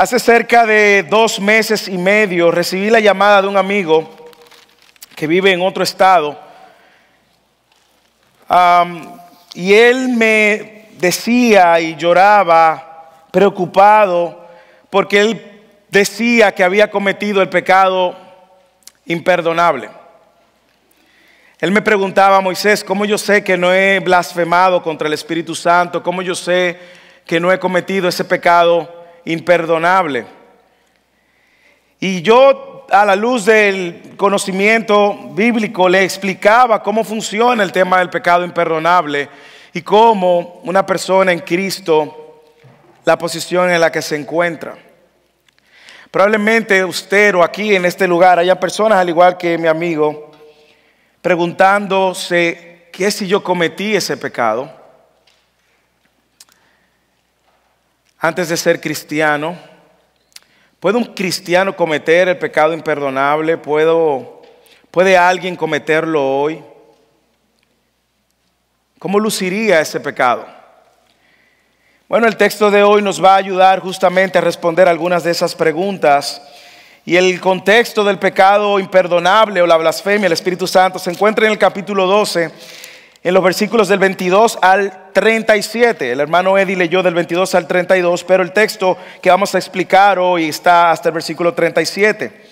Hace cerca de dos meses y medio recibí la llamada de un amigo que vive en otro estado. y él me decía y lloraba preocupado porque él decía que había cometido el pecado imperdonable. Él me preguntaba, Moisés, ¿cómo yo sé que no he blasfemado contra el Espíritu Santo? ¿Cómo yo sé que no he cometido ese pecado imperdonable? Y yo, a la luz del conocimiento bíblico, le explicaba cómo funciona el tema del pecado imperdonable y cómo una persona en Cristo, la posición en la que se encuentra. Probablemente usted o aquí en este lugar haya personas al igual que mi amigo preguntándose, ¿qué si yo cometí ese pecado? Antes de ser cristiano, ¿puede un cristiano cometer el pecado imperdonable? ¿Puedo, ¿Puede alguien cometerlo hoy? ¿Cómo luciría ese pecado? Bueno, el texto de hoy nos va a ayudar justamente a responder algunas de esas preguntas y el contexto del pecado imperdonable o la blasfemia, el Espíritu Santo, se encuentra en el capítulo 12, en los versículos del 22 al 37. El hermano Eddie leyó del 22 al 32, pero el texto que vamos a explicar hoy está hasta el versículo 37.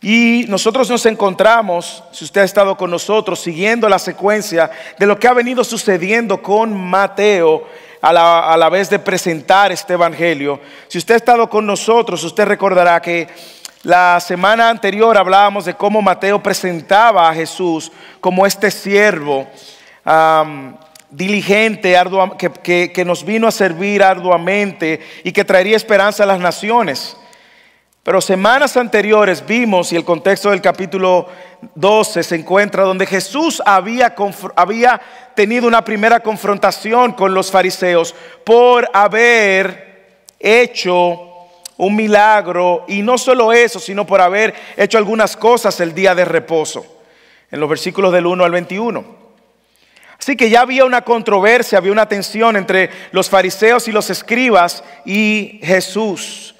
Y nosotros nos encontramos, si usted ha estado con nosotros, siguiendo la secuencia de lo que ha venido sucediendo con Mateo a la, a la vez de presentar este Evangelio. Si usted ha estado con nosotros, usted recordará que la semana anterior hablábamos de cómo Mateo presentaba a Jesús como este siervo diligente, que, que nos vino a servir arduamente y que traería esperanza a las naciones. Pero semanas anteriores vimos, y el contexto del capítulo 12 se encuentra donde Jesús había, había, tenido una primera confrontación con los fariseos por haber hecho un milagro y no solo eso, sino por haber hecho algunas cosas el día de reposo, en los versículos del 1 al 21. Así que ya había una controversia, había una tensión entre los fariseos y los escribas y Jesús.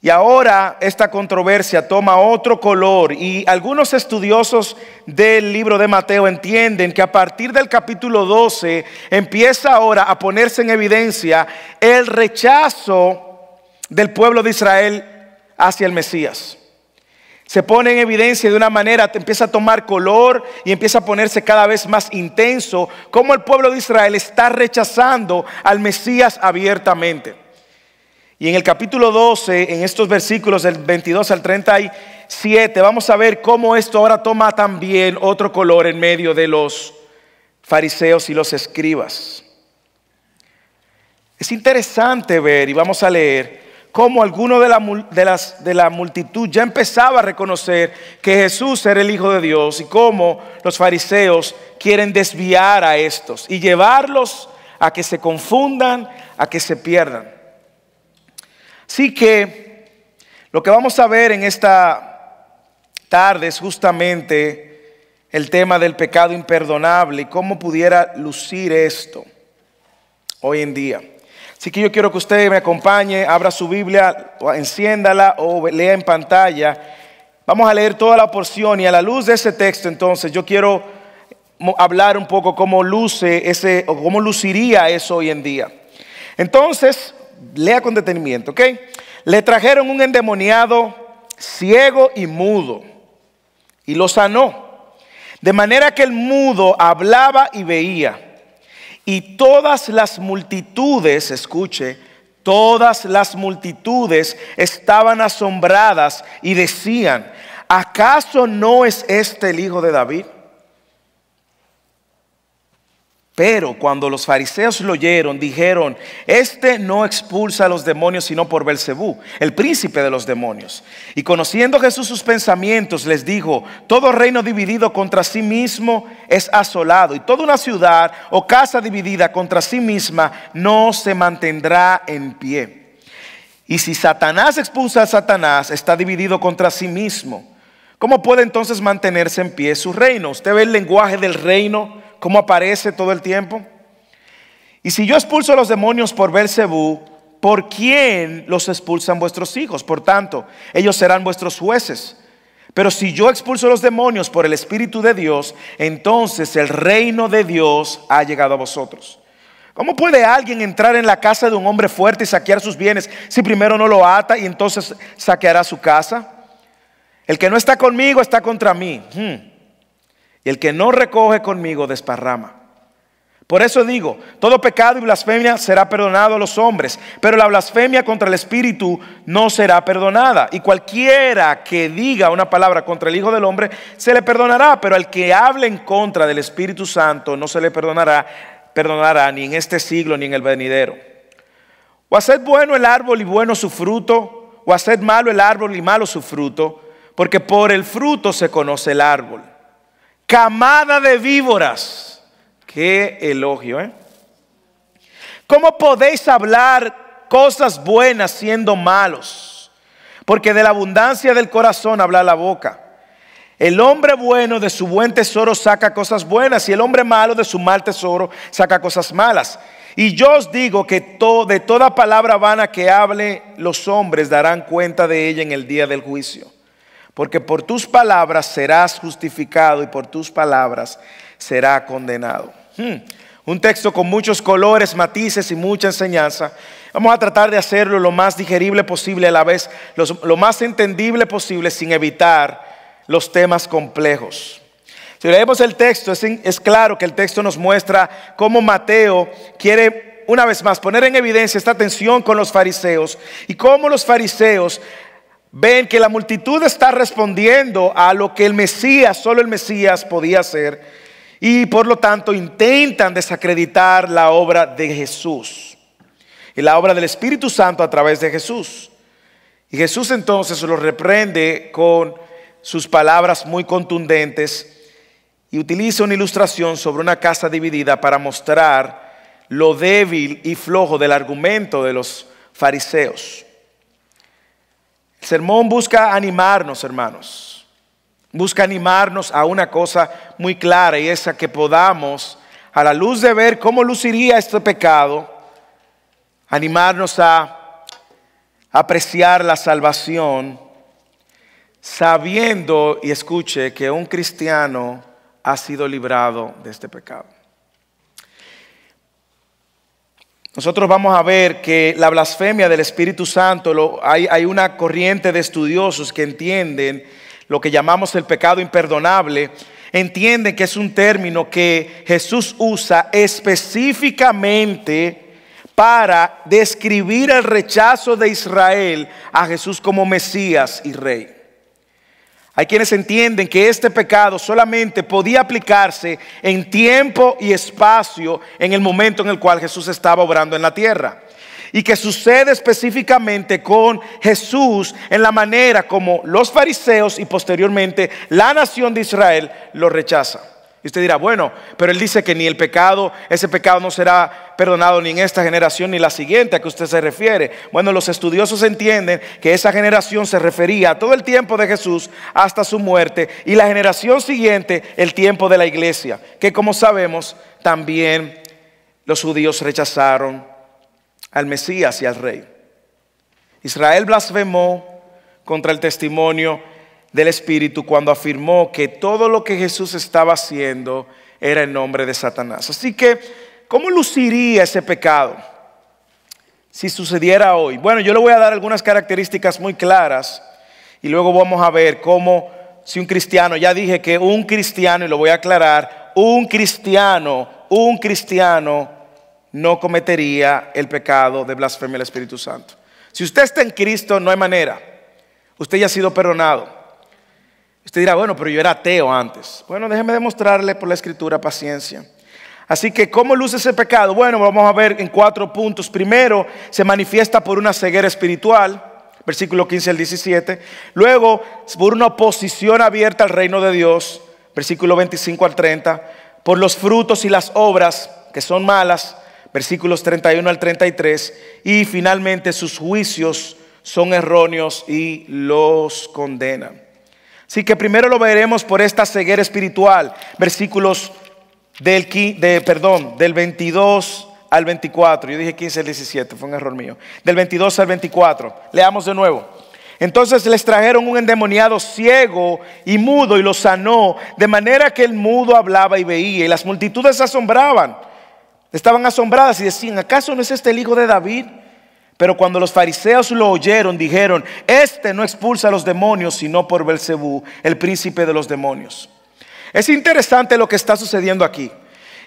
Y ahora esta controversia toma otro color y algunos estudiosos del libro de Mateo entienden que a partir del capítulo 12 empieza ahora a ponerse en evidencia el rechazo del pueblo de Israel hacia el Mesías. Se pone en evidencia de una manera, empieza a tomar color y empieza a ponerse cada vez más intenso, como el pueblo de Israel está rechazando al Mesías abiertamente. Y en el capítulo 12, en estos versículos del 22 al 37, vamos a ver cómo esto ahora toma también otro color en medio de los fariseos y los escribas. Es interesante ver, y vamos a leer, cómo alguno de la, de, las, de la multitud ya empezaba a reconocer que Jesús era el Hijo de Dios y cómo los fariseos quieren desviar a estos y llevarlos a que se confundan, a que se pierdan. Así que lo que vamos a ver en esta tarde es justamente el tema del pecado imperdonable y cómo pudiera lucir esto hoy en día. Así que yo quiero que usted me acompañe, abra su Biblia, enciéndala o lea en pantalla. Vamos a leer toda la porción y a la luz de ese texto entonces yo quiero hablar un poco cómo luce ese o cómo luciría eso hoy en día. Entonces, lea con detenimiento, ¿ok? Le trajeron un endemoniado ciego y mudo y lo sanó. De manera que el mudo hablaba y veía. Y todas las multitudes, escuche, todas las multitudes estaban asombradas y decían, ¿acaso no es este el hijo de David? Pero cuando los fariseos lo oyeron, dijeron, este no expulsa a los demonios sino por Belcebú, el príncipe de los demonios. Y conociendo Jesús sus pensamientos, les dijo, todo reino dividido contra sí mismo es asolado, y toda una ciudad o casa dividida contra sí misma no se mantendrá en pie. Y si Satanás expulsa a Satanás, está dividido contra sí mismo. ¿Cómo puede entonces mantenerse en pie su reino? Usted ve el lenguaje del reino cómo aparece todo el tiempo. Y si yo expulso a los demonios por Belcebú, ¿por quién los expulsan vuestros hijos? Por tanto, ellos serán vuestros jueces. Pero si yo expulso los demonios por el Espíritu de Dios, entonces el reino de Dios ha llegado a vosotros. ¿Cómo puede alguien entrar en la casa de un hombre fuerte y saquear sus bienes si primero no lo ata y entonces saqueará su casa? El que no está conmigo está contra mí. Hmm. Y el que no recoge conmigo desparrama. Por eso digo, todo pecado y blasfemia será perdonado a los hombres, pero la blasfemia contra el Espíritu no será perdonada. Y cualquiera que diga una palabra contra el Hijo del Hombre, se le perdonará, pero al que hable en contra del Espíritu Santo no se le perdonará, perdonará ni en este siglo ni en el venidero. O haced bueno el árbol y bueno su fruto, o haced malo el árbol y malo su fruto, porque por el fruto se conoce el árbol. Camada de víboras Qué elogio, ¿eh? ¿Cómo podéis hablar cosas buenas siendo malos? Porque de la abundancia del corazón habla la boca. El hombre bueno de su buen tesoro saca cosas buenas y el hombre malo de su mal tesoro saca cosas malas. Y yo os digo que de toda palabra vana que hable los hombres darán cuenta de ella en el día del juicio. Porque por tus palabras serás justificado y por tus palabras será condenado. Hmm. Un texto con muchos colores, matices y mucha enseñanza. Vamos a tratar de hacerlo lo más digerible posible a la vez, lo, más entendible posible sin evitar los temas complejos. Si leemos el texto, es, es claro que el texto nos muestra cómo Mateo quiere una vez más poner en evidencia esta tensión con los fariseos y cómo los fariseos ven que la multitud está respondiendo a lo que el Mesías, solo el Mesías podía hacer y por lo tanto intentan desacreditar la obra de Jesús y la obra del Espíritu Santo a través de Jesús. Y Jesús entonces lo reprende con sus palabras muy contundentes y utiliza una ilustración sobre una casa dividida para mostrar lo débil y flojo del argumento de los fariseos. El sermón busca animarnos, hermanos busca animarnos a una cosa muy clara y esa que podamos, a la luz de ver cómo luciría este pecado, animarnos a apreciar la salvación, sabiendo y escuche que un cristiano ha sido librado de este pecado. Nosotros vamos a ver que la blasfemia del Espíritu Santo, hay, hay una corriente de estudiosos que entienden lo que llamamos el pecado imperdonable, entienden que es un término que Jesús usa específicamente para describir el rechazo de Israel a Jesús como Mesías y Rey. Hay quienes entienden que este pecado solamente podía aplicarse en tiempo y espacio en el momento en el cual Jesús estaba obrando en la tierra y que sucede específicamente con Jesús en la manera como los fariseos y posteriormente la nación de Israel lo rechaza. Y usted dirá, bueno, pero él dice que ni el pecado, ese pecado no será perdonado ni en esta generación ni la siguiente a que usted se refiere. Bueno, los estudiosos entienden que esa generación se refería a todo el tiempo de Jesús hasta su muerte y la generación siguiente el tiempo de la iglesia, que como sabemos también los judíos rechazaron al Mesías y al Rey. Israel blasfemó contra el testimonio del Espíritu cuando afirmó que todo lo que Jesús estaba haciendo era en nombre de Satanás. Así que, ¿cómo luciría ese pecado si sucediera hoy? Bueno, yo le voy a dar algunas características muy claras y luego vamos a ver cómo si un cristiano, ya dije que un cristiano, y lo voy a aclarar, un cristiano, un cristiano no cometería el pecado de blasfemia al Espíritu Santo. Si usted está en Cristo, no hay manera. Usted ya ha sido perdonado. Usted dirá, bueno, pero yo era ateo antes. Bueno, déjeme demostrarle por la escritura paciencia. Así que, ¿cómo luce ese pecado? Bueno, vamos a ver en cuatro puntos. Primero, se manifiesta por una ceguera espiritual, versículo 15 al 17. Luego, por una oposición abierta al reino de Dios, versículo 25 al 30. Por los frutos y las obras que son malas, versículos 31 al 33, y finalmente sus juicios son erróneos y los condenan. Así que primero lo veremos por esta ceguera espiritual, versículos del, de, perdón, del 22 al 24. Yo dije 15 al 17, fue un error mío. Del 22 al 24. Leamos de nuevo. Entonces les trajeron un endemoniado ciego y mudo y lo sanó, de manera que el mudo hablaba y veía, y las multitudes se asombraban. Estaban asombradas y decían, ¿acaso no es este el hijo de David? Pero cuando los fariseos lo oyeron, dijeron, este no expulsa a los demonios, sino por Belcebú, el príncipe de los demonios. Es interesante lo que está sucediendo aquí.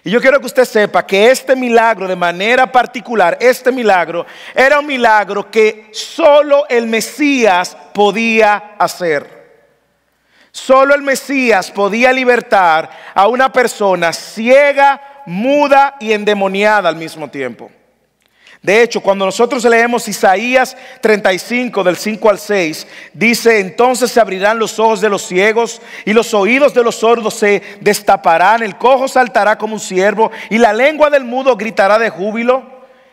Y yo quiero que usted sepa que este milagro, de manera particular, este milagro, era un milagro que solo el Mesías podía hacer. Solo el Mesías podía libertar a una persona ciega, muda y endemoniada al mismo tiempo. De hecho, cuando nosotros leemos Isaías 35 del 5 al 6, dice, entonces se abrirán los ojos de los ciegos y los oídos de los sordos se destaparán, el cojo saltará como un ciervo y la lengua del mudo gritará de júbilo.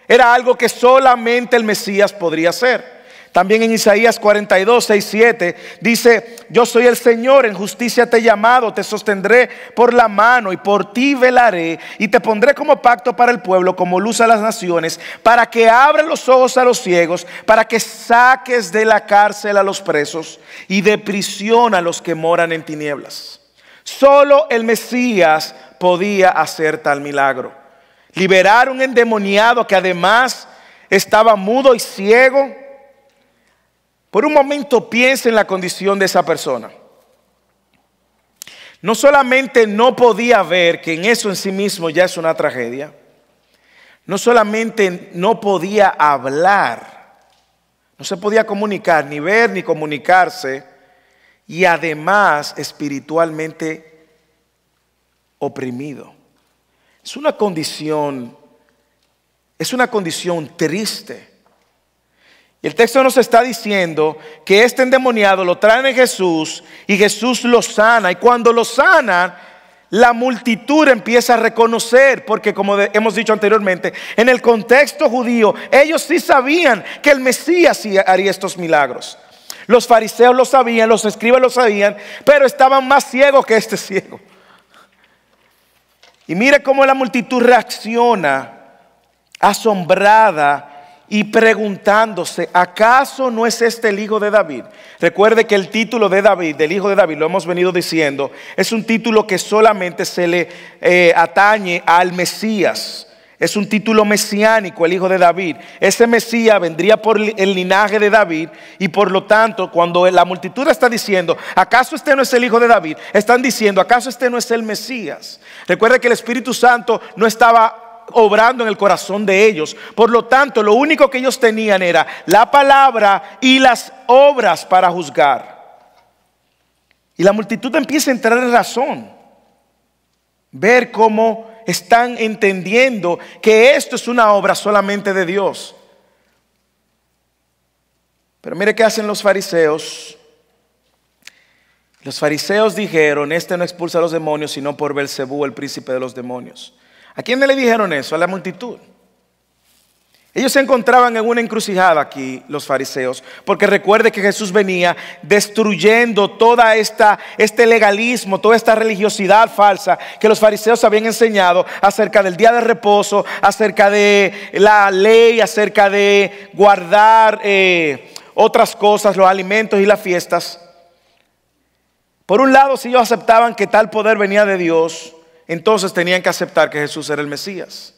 Era algo que solamente el Mesías podría hacer. También en Isaías 42, 6, 7 dice, yo soy el Señor, en justicia te he llamado, te sostendré por la mano y por ti velaré y te pondré como pacto para el pueblo, como luz a las naciones, para que abra los ojos a los ciegos, para que saques de la cárcel a los presos y de prisión a los que moran en tinieblas. Solo el Mesías podía hacer tal milagro. Liberar un endemoniado que además estaba mudo y ciego por un momento piensa en la condición de esa persona. No solamente no podía ver, que en eso en sí mismo ya es una tragedia, no solamente no podía hablar, no se podía comunicar, ni ver ni comunicarse, y además espiritualmente oprimido. Es una condición, es una condición triste. Y el texto nos está diciendo que este endemoniado lo traen a Jesús y Jesús lo sana. Y cuando lo sana, la multitud empieza a reconocer, porque como hemos dicho anteriormente, en el contexto judío, ellos sí sabían que el Mesías sí haría estos milagros. Los fariseos lo sabían, los escribas lo sabían, pero estaban más ciegos que este ciego. Y mire cómo la multitud reacciona asombrada y preguntándose, ¿acaso no es este el hijo de David? Recuerde que el título de David, del hijo de David, lo hemos venido diciendo, es un título que solamente se le eh, atañe al Mesías. Es un título mesiánico, el hijo de David. Ese Mesías vendría por el linaje de David y por lo tanto, cuando la multitud está diciendo, ¿acaso este no es el hijo de David? Están diciendo, ¿acaso este no es el Mesías? Recuerde que el Espíritu Santo no estaba obrando en el corazón de ellos. Por lo tanto, lo único que ellos tenían era la palabra y las obras para juzgar. Y la multitud empieza a entrar en razón. Ver cómo están entendiendo que esto es una obra solamente de Dios. Pero mire qué hacen los fariseos. Los fariseos dijeron, este no expulsa a los demonios, sino por Belcebú, el príncipe de los demonios. ¿A quién le dijeron eso? A la multitud. Ellos se encontraban en una encrucijada aquí, los fariseos, porque recuerde que Jesús venía destruyendo toda esta este legalismo, toda esta religiosidad falsa que los fariseos habían enseñado acerca del día de reposo, acerca de la ley, acerca de guardar eh, otras cosas, los alimentos y las fiestas. Por un lado, si ellos aceptaban que tal poder venía de Dios, entonces tenían que aceptar que Jesús era el Mesías.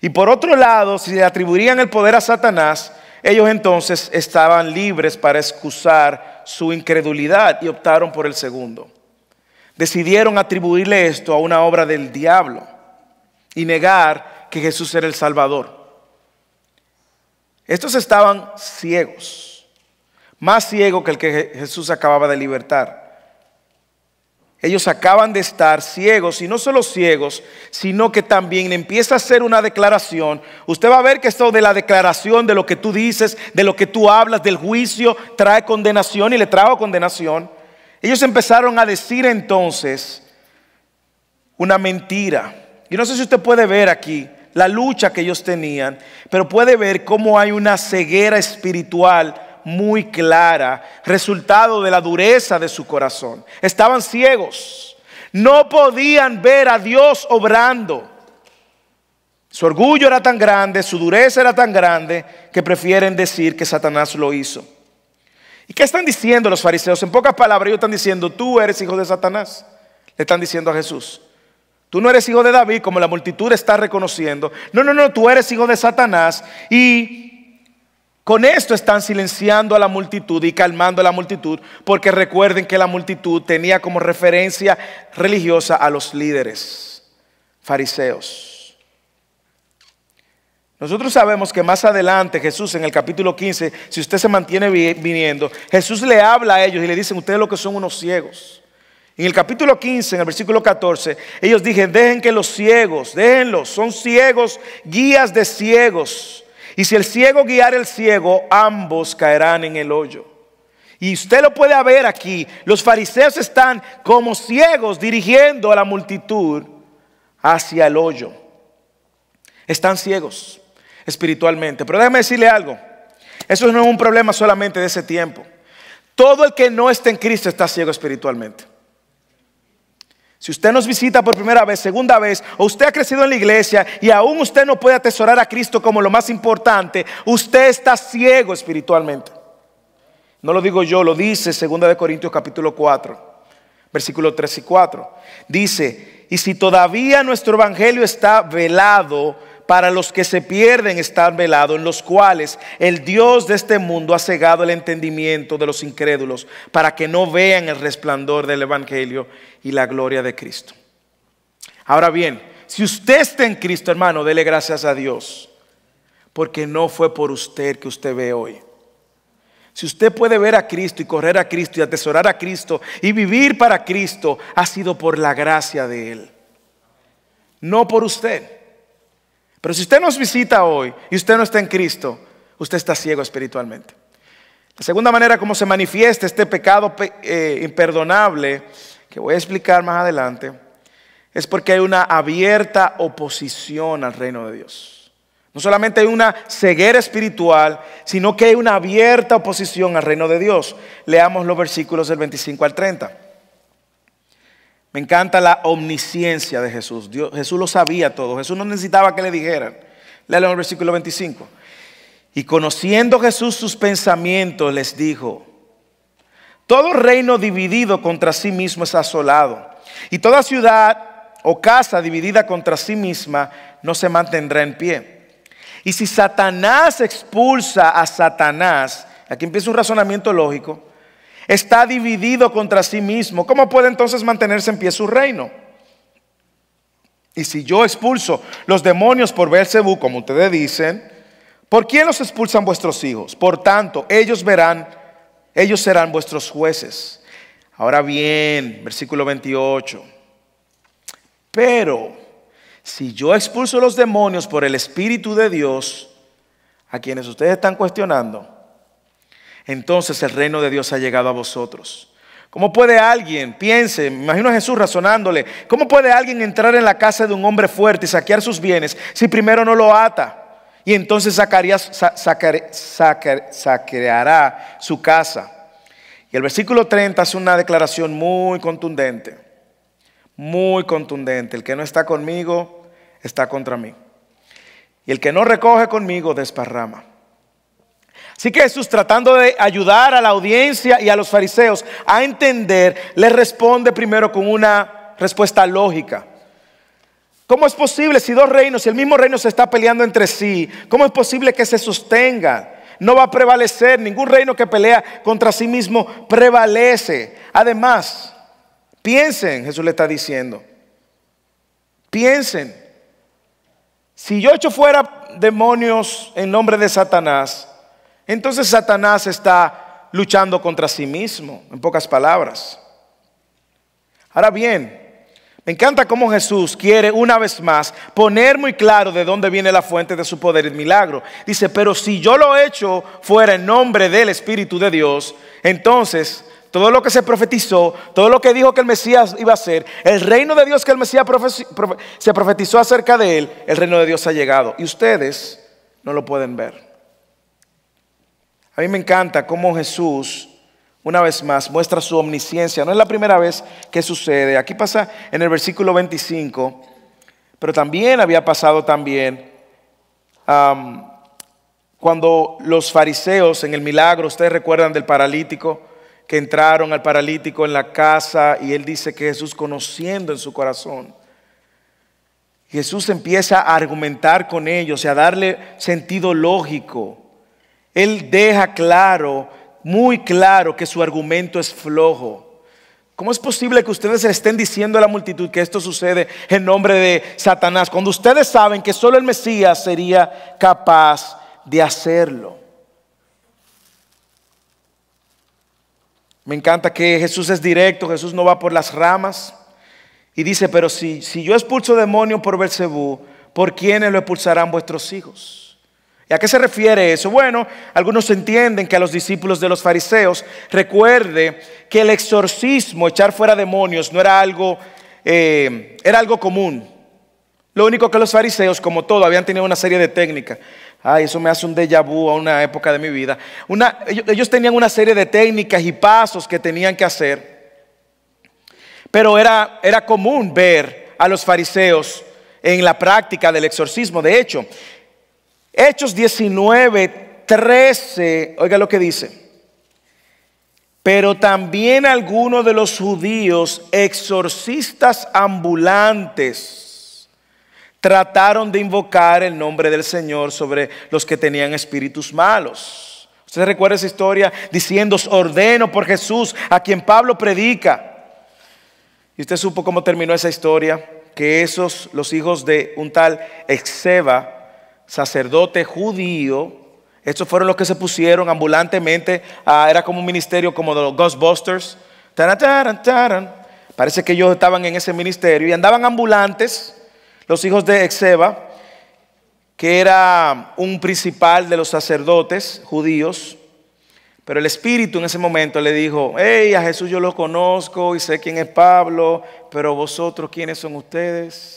Y por otro lado, si le atribuirían el poder a Satanás, ellos entonces estaban libres para excusar su incredulidad y optaron por el segundo. Decidieron atribuirle esto a una obra del diablo y negar que Jesús era el Salvador. Estos estaban ciegos, más ciegos que el que Jesús acababa de libertar. Ellos acaban de estar ciegos y no solo ciegos, sino que también empieza a hacer una declaración. Usted va a ver que esto de la declaración, de lo que tú dices, de lo que tú hablas, del juicio, trae condenación y le trajo condenación. Ellos empezaron a decir entonces una mentira. Y no sé si usted puede ver aquí la lucha que ellos tenían, pero puede ver cómo hay una ceguera espiritual muy clara, resultado de la dureza de su corazón. Estaban ciegos, no podían ver a Dios obrando. Su orgullo era tan grande, su dureza era tan grande, que prefieren decir que Satanás lo hizo. ¿Y qué están diciendo los fariseos? En pocas palabras, ellos están diciendo, tú eres hijo de Satanás. Le están diciendo a Jesús. Tú no eres hijo de David, como la multitud está reconociendo. No, no, no, tú eres hijo de Satanás. Y con esto están silenciando a la multitud y calmando a la multitud, porque recuerden que la multitud tenía como referencia religiosa a los líderes fariseos. Nosotros sabemos que más adelante Jesús en el capítulo 15, si usted se mantiene viniendo, Jesús le habla a ellos y le dicen, ustedes lo que son unos ciegos. En el capítulo 15, en el versículo 14, ellos dijeron, dejen que los ciegos, déjenlos, son ciegos, guías de ciegos. Y si el ciego guiara el ciego, ambos caerán en el hoyo. Y usted lo puede ver aquí, los fariseos están como ciegos dirigiendo a la multitud hacia el hoyo. Están ciegos espiritualmente. Pero déjeme decirle algo. Eso no es un problema solamente de ese tiempo. Todo el que no está en Cristo está ciego espiritualmente. Si usted nos visita por primera vez, segunda vez, o usted ha crecido en la iglesia y aún usted no puede atesorar a Cristo como lo más importante, usted está ciego espiritualmente. No lo digo yo, lo dice 2 de Corintios capítulo 4, versículo 3 y 4. Dice, y si todavía nuestro evangelio está velado, para los que se pierden están velados, en los cuales el Dios de este mundo ha cegado el entendimiento de los incrédulos, para que no vean el resplandor del Evangelio y la gloria de Cristo. Ahora bien, si usted está en Cristo, hermano, dele gracias a Dios, porque no fue por usted que usted ve hoy. Si usted puede ver a Cristo y correr a Cristo y atesorar a Cristo y vivir para Cristo, ha sido por la gracia de Él, no por usted. Pero si usted nos visita hoy y usted no está en Cristo, usted está ciego espiritualmente. La segunda manera como se manifiesta este pecado eh, imperdonable, que voy a explicar más adelante, es porque hay una abierta oposición al reino de Dios. No solamente hay una ceguera espiritual, sino que hay una abierta oposición al reino de Dios. Leamos los versículos del 25 al 30. Me encanta la omnisciencia de Jesús. Jesús lo sabía todo. Jesús no necesitaba que le dijeran. Léalo en el versículo 25. Y conociendo Jesús sus pensamientos, les dijo, todo reino dividido contra sí mismo es asolado. Y toda ciudad o casa dividida contra sí misma no se mantendrá en pie. Y si Satanás expulsa a Satanás, aquí empieza un razonamiento lógico, está dividido contra sí mismo, ¿cómo puede entonces mantenerse en pie su reino? Y si yo expulso los demonios por Belcebú, como ustedes dicen, ¿por quién los expulsan vuestros hijos? Por tanto, ellos verán, ellos serán vuestros jueces. Ahora bien, versículo 28. Pero si yo expulso los demonios por el Espíritu de Dios, a quienes ustedes están cuestionando, entonces el reino de Dios ha llegado a vosotros. ¿Cómo puede alguien, piense, me imagino a Jesús razonándole, ¿cómo puede alguien entrar en la casa de un hombre fuerte y saquear sus bienes si primero no lo ata? Y entonces sacaría, saqueará su casa. Y el versículo 30 hace una declaración muy contundente, muy contundente. El que no está conmigo está contra mí. Y el que no recoge conmigo desparrama. Así que Jesús tratando de ayudar a la audiencia y a los fariseos a entender, les responde primero con una respuesta lógica. ¿Cómo es posible si dos reinos, si el mismo reino se está peleando entre sí, cómo es posible que se sostenga? No va a prevalecer, ningún reino que pelea contra sí mismo prevalece. Además, piensen, Jesús le está diciendo, piensen, si yo echo fuera demonios en nombre de Satanás, entonces Satanás está luchando contra sí mismo, en pocas palabras. Ahora bien, me encanta cómo Jesús quiere una vez más poner muy claro de dónde viene la fuente de su poder y milagro. Dice, pero si yo lo he hecho fuera en nombre del Espíritu de Dios, entonces todo lo que se profetizó, todo lo que dijo que el Mesías iba a hacer, el reino de Dios que el Mesías se profetizó acerca de él, el reino de Dios ha llegado. Y ustedes no lo pueden ver. A mí me encanta cómo Jesús, una vez más, muestra su omnisciencia. No es la primera vez que sucede. Aquí pasa en el versículo 25. Pero también había pasado también cuando los fariseos en el milagro, ustedes recuerdan del paralítico, que entraron al paralítico en la casa y él dice que Jesús conociendo en su corazón, Jesús empieza a argumentar con ellos y a darle sentido lógico. Él deja claro, muy claro, que su argumento es flojo. ¿Cómo es posible que ustedes estén diciendo a la multitud que esto sucede en nombre de Satanás cuando ustedes saben que solo el Mesías sería capaz de hacerlo? Me encanta que Jesús es directo, Jesús no va por las ramas. Y dice, pero si, si yo expulso demonios por Belcebú, ¿por quiénes lo expulsarán vuestros hijos? ¿Y a qué se refiere eso? Bueno, algunos entienden que a los discípulos de los fariseos recuerde que el exorcismo, echar fuera demonios, no era algo, eh, era algo común. Lo único que los fariseos, como todo, habían tenido una serie de técnicas. Ay, eso me hace un déjà vu a una época de mi vida. Ellos, tenían una serie de técnicas y pasos que tenían que hacer. Pero era, era común ver a los fariseos en la práctica del exorcismo. De hecho, Hechos 19, 13, oiga lo que dice. Pero también algunos de los judíos exorcistas ambulantes trataron de invocar el nombre del Señor sobre los que tenían espíritus malos. Usted recuerda esa historia diciendo, ordeno por Jesús a quien Pablo predica. Y usted supo cómo terminó esa historia, que esos, los hijos de un tal Exeba, sacerdote judío, estos fueron los que se pusieron ambulantemente, era como un ministerio como de los Ghostbusters. Parece que ellos estaban en ese ministerio y andaban ambulantes los hijos de Exeba, que era un principal de los sacerdotes judíos, pero el Espíritu en ese momento le dijo, hey, a Jesús yo lo conozco y sé quién es Pablo, pero vosotros, ¿quiénes son ustedes?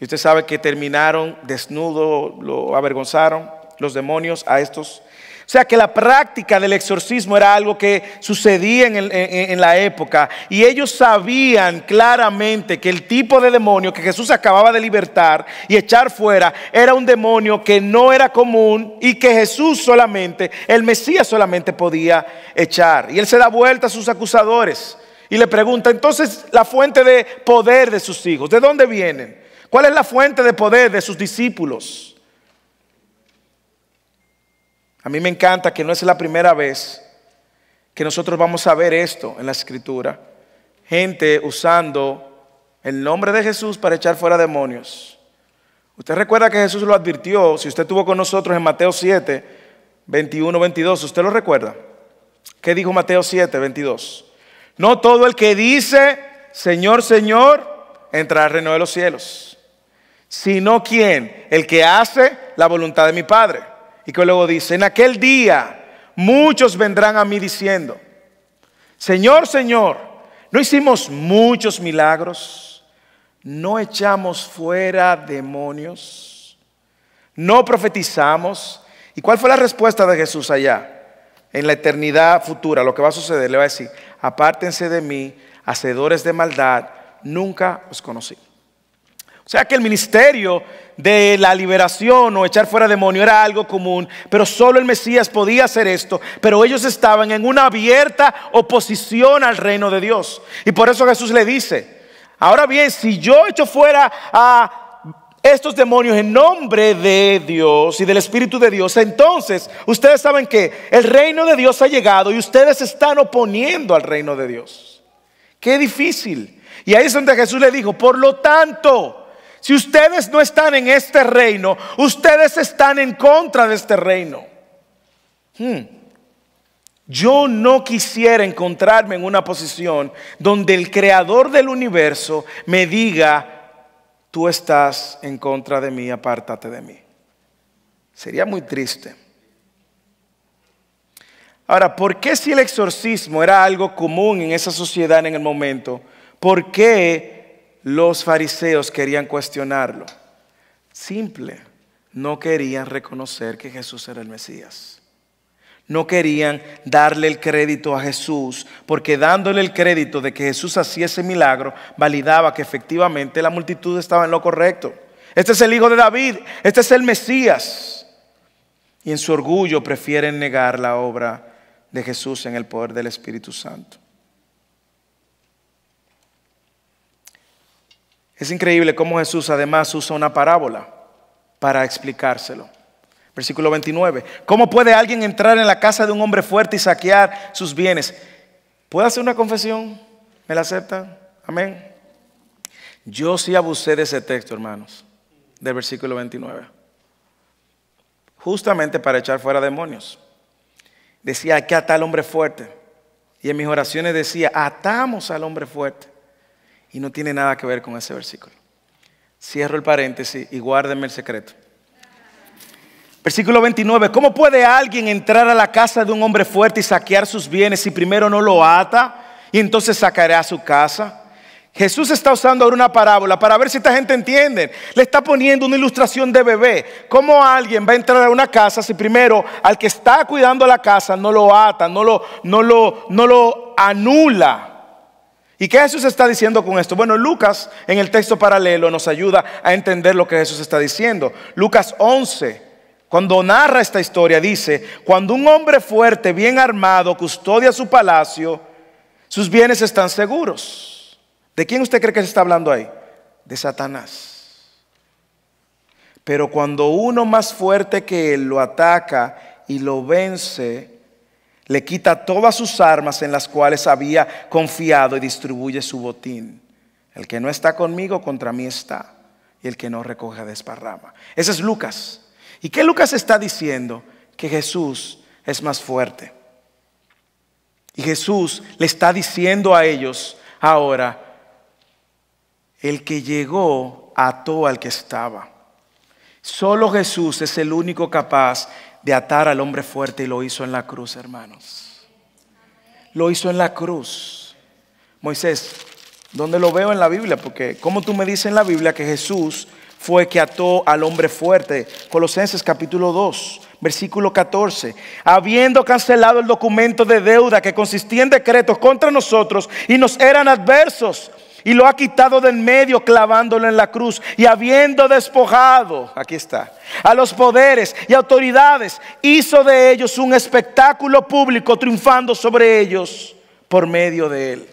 Y usted sabe que terminaron desnudo, lo avergonzaron los demonios a estos o sea que la práctica del exorcismo era algo que sucedía en, la época y ellos sabían claramente que el tipo de demonio que Jesús acababa de libertar y echar fuera era un demonio que no era común y que Jesús solamente, el Mesías solamente podía echar. Y él se da vuelta a sus acusadores y le pregunta, entonces la fuente de poder de sus hijos, ¿de dónde vienen? ¿Cuál es la fuente de poder de sus discípulos? A mí me encanta que no es la primera vez que nosotros vamos a ver esto en la escritura. Gente usando el nombre de Jesús para echar fuera demonios. Usted recuerda que Jesús lo advirtió, si usted estuvo con nosotros en Mateo 7, 21, 22, ¿usted lo recuerda? ¿Qué dijo Mateo 7, 22? No todo el que dice, Señor, Señor, entrará al reino de los cielos, sino quien, el que hace la voluntad de mi Padre. Y que luego dice, en aquel día muchos vendrán a mí diciendo, Señor, Señor, ¿no hicimos muchos milagros? ¿No echamos fuera demonios? ¿No profetizamos? ¿Y cuál fue la respuesta de Jesús allá? En la eternidad futura, lo que va a suceder, le va a decir, apártense de mí, hacedores de maldad, nunca os conocí. O sea que el ministerio de la liberación o echar fuera demonio era algo común, pero solo el Mesías podía hacer esto. Pero ellos estaban en una abierta oposición al reino de Dios. Y por eso Jesús le dice, ahora bien, si yo echo fuera a estos demonios en nombre de Dios y del Espíritu de Dios, entonces ustedes saben que el reino de Dios ha llegado y ustedes están oponiendo al reino de Dios. Qué difícil. Y ahí es donde Jesús le dijo, por lo tanto, si ustedes no están en este reino, ustedes están en contra de este reino. Hmm. Yo no quisiera encontrarme en una posición donde el creador del universo me diga, tú estás en contra de mí, apártate de mí. Sería muy triste. Ahora, ¿por qué si el exorcismo era algo común en esa sociedad en el momento? ¿Por qué los fariseos querían cuestionarlo. Simple, no querían reconocer que Jesús era el Mesías. no querían darle el crédito a Jesús, porque dándole el crédito de que Jesús hacía ese milagro, validaba que efectivamente la multitud estaba en lo correcto. Este es el hijo de David, este es el Mesías. Y en su orgullo prefieren negar la obra de Jesús en el poder del Espíritu Santo. Es increíble cómo Jesús además usa una parábola para explicárselo. Versículo 29. ¿Cómo puede alguien entrar en la casa de un hombre fuerte y saquear sus bienes? ¿Puedo hacer una confesión? ¿Me la aceptan? Amén. Yo sí abusé de ese texto, hermanos, del versículo 29. Justamente para echar fuera demonios. Decía, que atar al hombre fuerte. Y en mis oraciones decía, atamos al hombre fuerte. Y no tiene nada que ver con ese versículo. Cierro el paréntesis y guárdenme el secreto. Versículo 29. ¿Cómo puede alguien entrar a la casa de un hombre fuerte y saquear sus bienes si primero no lo ata y entonces sacará su casa? Jesús está usando ahora una parábola para ver si esta gente entiende. Le está poniendo una ilustración de bebé. ¿Cómo alguien va a entrar a una casa si primero al que está cuidando la casa no lo ata, no lo, no lo, no lo anula? ¿Y qué Jesús está diciendo con esto? Bueno, Lucas en el texto paralelo nos ayuda a entender lo que Jesús está diciendo. Lucas 11, cuando narra esta historia, dice, cuando un hombre fuerte, bien armado, custodia su palacio, sus bienes están seguros. ¿De quién usted cree que se está hablando ahí? De Satanás. Pero cuando uno más fuerte que él lo ataca y lo vence, le quita todas sus armas en las cuales había confiado y distribuye su botín. El que no está conmigo, contra mí está. Y el que no recoge, desparrama. Ese es Lucas. ¿Y qué Lucas está diciendo? Que Jesús es más fuerte. Y Jesús le está diciendo a ellos ahora, el que llegó ató al que estaba. Solo Jesús es el único capaz de atar al hombre fuerte y lo hizo en la cruz, hermanos. Lo hizo en la cruz. Moisés, ¿dónde lo veo en la Biblia? Porque como tú me dices en la Biblia que Jesús fue que ató al hombre fuerte? Colosenses capítulo 2, versículo 14. Habiendo cancelado el documento de deuda que consistía en decretos contra nosotros y nos eran adversos y lo ha quitado del medio clavándolo en la cruz. Y habiendo despojado, aquí está, a los poderes y autoridades, hizo de ellos un espectáculo público, triunfando sobre ellos por medio de él.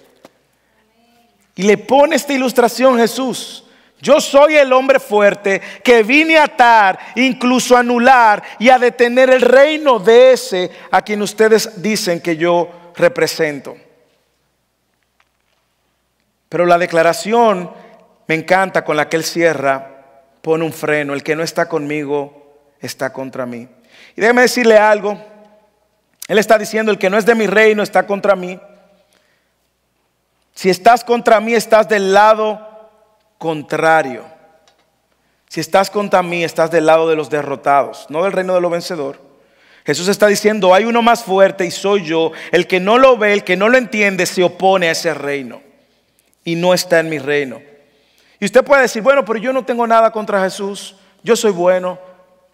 Y le pone esta ilustración Jesús. Yo soy el hombre fuerte que vine a atar, incluso a anular y a detener el reino de ese a quien ustedes dicen que yo represento. Pero la declaración me encanta con la que él cierra, pone un freno, el que no está conmigo está contra mí. Y déjeme decirle algo, él está diciendo, el que no es de mi reino está contra mí. Si estás contra mí, estás del lado contrario. Si estás contra mí, estás del lado de los derrotados, no del reino de los vencedores. Jesús está diciendo, hay uno más fuerte y soy yo. El que no lo ve, el que no lo entiende, se opone a ese reino y no está en mi reino. Y usted puede decir, bueno, pero yo no tengo nada contra Jesús, yo soy bueno,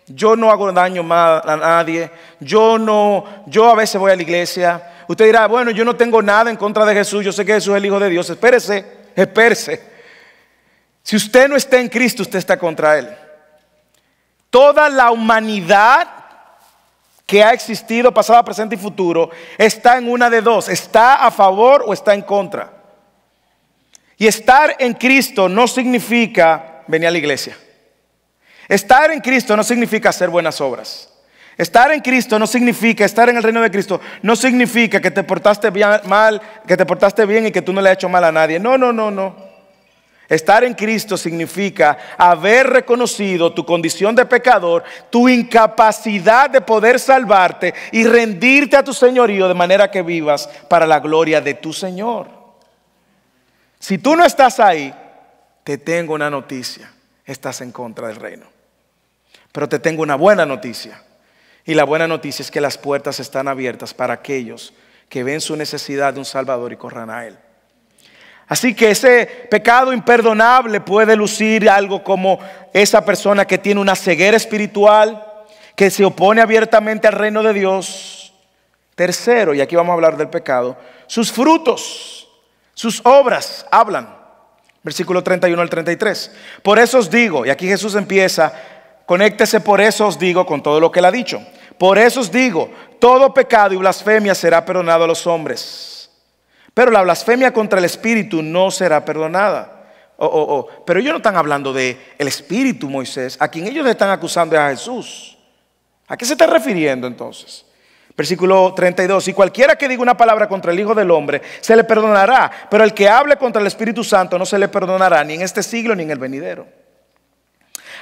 yo no hago daño a nadie, yo no, yo a veces voy a la iglesia. Usted dirá, bueno, yo no tengo nada en contra de Jesús, yo sé que Jesús es el Hijo de Dios. Espérese, espérese. Si usted no está en Cristo, usted está contra Él. Toda la humanidad que ha existido, pasado, presente y futuro, está en una de dos, está a favor o está en contra. Y estar en Cristo no significa venir a la iglesia. Estar en Cristo no significa hacer buenas obras. Estar en Cristo no significa estar en el reino de Cristo, no significa que te portaste bien, mal, que te portaste bien y que tú no le has hecho mal a nadie. No, no, no, no. Estar en Cristo significa haber reconocido tu condición de pecador, tu incapacidad de poder salvarte y rendirte a tu señorío de manera que vivas para la gloria de tu Señor. Si tú no estás ahí, te tengo una noticia. Estás en contra del reino. Pero te tengo una buena noticia. Y la buena noticia es que las puertas están abiertas para aquellos que ven su necesidad de un Salvador y corran a Él. Así que ese pecado imperdonable puede lucir algo como esa persona que tiene una ceguera espiritual, que se opone abiertamente al reino de Dios, Tercero, y aquí vamos a hablar del pecado, sus frutos, sus obras hablan. Versículo 31 al 33. Por eso os digo, y aquí Jesús empieza, conéctese por eso os digo con todo lo que él ha dicho. Por eso os digo, todo pecado y blasfemia será perdonado a los hombres. Pero la blasfemia contra el Espíritu no será perdonada. Oh, oh, oh. Pero ellos no están hablando de el Espíritu, Moisés. A quien ellos están acusando es a Jesús. ¿A qué se está refiriendo entonces? Versículo 32. Y cualquiera que diga una palabra contra el Hijo del Hombre, se le perdonará. Pero el que hable contra el Espíritu Santo no se le perdonará, ni en este siglo ni en el venidero.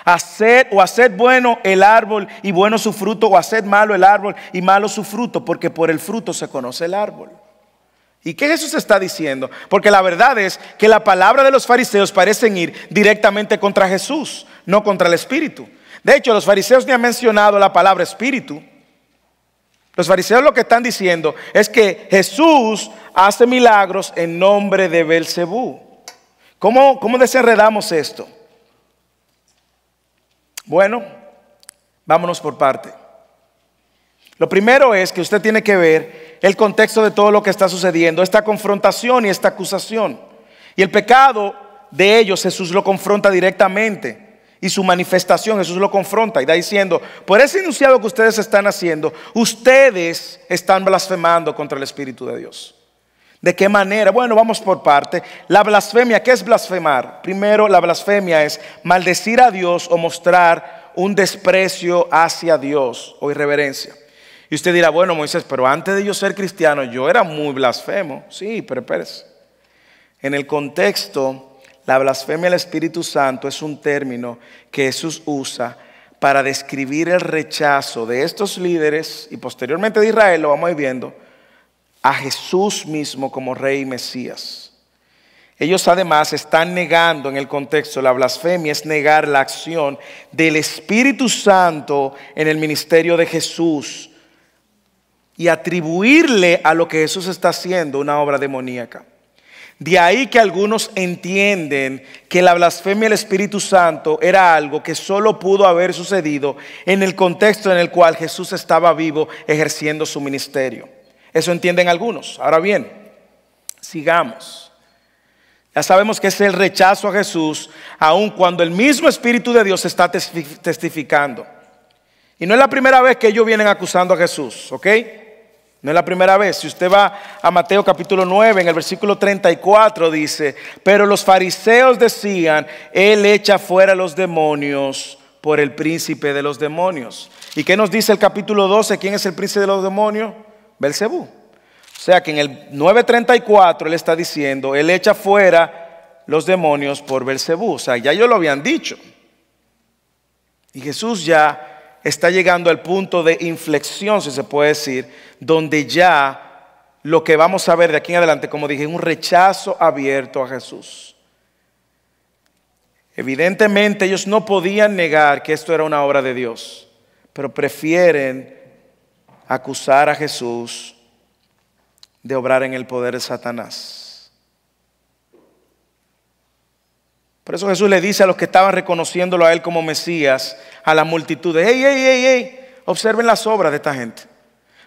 Haced o haced bueno el árbol y bueno su fruto, o haced malo el árbol y malo su fruto, porque por el fruto se conoce el árbol. ¿Y qué Jesús está diciendo? Porque la verdad es que la palabra de los fariseos parecen ir directamente contra Jesús, no contra el Espíritu. De hecho, los fariseos ni han mencionado la palabra Espíritu. Los fariseos lo que están diciendo es que Jesús hace milagros en nombre de Belcebú. ¿Cómo, cómo desenredamos esto? Bueno, vámonos por parte. Lo primero es que usted tiene que ver el contexto de todo lo que está sucediendo, esta confrontación y esta acusación. Y el pecado de ellos Jesús lo confronta directamente y su manifestación, Jesús lo confronta y da diciendo, por ese enunciado que ustedes están haciendo, ustedes están blasfemando contra el Espíritu de Dios. ¿De qué manera? Bueno, vamos por parte. La blasfemia, ¿qué es blasfemar? Primero, la blasfemia es maldecir a Dios o mostrar un desprecio hacia Dios o irreverencia. Y usted dirá, bueno, Moisés, pero antes de yo ser cristiano, yo era muy blasfemo. Sí, pero espérese. En el contexto la blasfemia al Espíritu Santo es un término que Jesús usa para describir el rechazo de estos líderes y posteriormente de Israel, lo vamos viendo, a Jesús mismo como Rey y Mesías. Ellos además están negando en el contexto, la blasfemia es negar la acción del Espíritu Santo en el ministerio de Jesús y atribuirle a lo que Jesús está haciendo una obra demoníaca. De ahí que algunos entienden que la blasfemia del Espíritu Santo era algo que solo pudo haber sucedido en el contexto en el cual Jesús estaba vivo ejerciendo su ministerio. Eso entienden algunos. Ahora bien, sigamos. Ya sabemos que es el rechazo a Jesús, aun cuando el mismo Espíritu de Dios está testificando. Y no es la primera vez que ellos vienen acusando a Jesús, ¿ok? No es la primera vez. Si usted va a Mateo capítulo 9, en el versículo 34 dice, pero los fariseos decían, Él echa fuera los demonios por el príncipe de los demonios. ¿Y qué nos dice el capítulo 12? ¿Quién es el príncipe de los demonios? Belcebú. O sea que en el 9:34 él está diciendo, Él echa fuera los demonios por Belcebú. O sea, ya ellos lo habían dicho. Y Jesús ya está llegando al punto de inflexión, si se puede decir, donde ya lo que vamos a ver de aquí en adelante, como dije, es un rechazo abierto a Jesús. Evidentemente ellos no podían negar que esto era una obra de Dios, pero prefieren acusar a Jesús de obrar en el poder de Satanás. Por eso Jesús le dice a los que estaban reconociéndolo a él como Mesías, a la multitud, hey, hey, hey, hey, observen las obras de esta gente.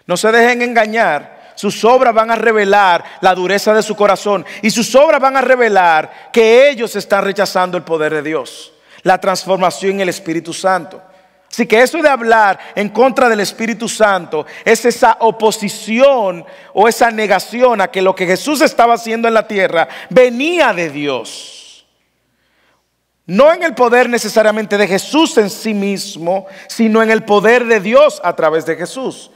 No se dejen engañar. Sus obras van a revelar la dureza de su corazón y sus obras van a revelar que ellos están rechazando el poder de Dios, la transformación en el Espíritu Santo. Así que eso de hablar en contra del Espíritu Santo es esa oposición o esa negación a que lo que Jesús estaba haciendo en la tierra venía de Dios. No en el poder necesariamente de Jesús en sí mismo, sino en el poder de Dios a través de Jesús.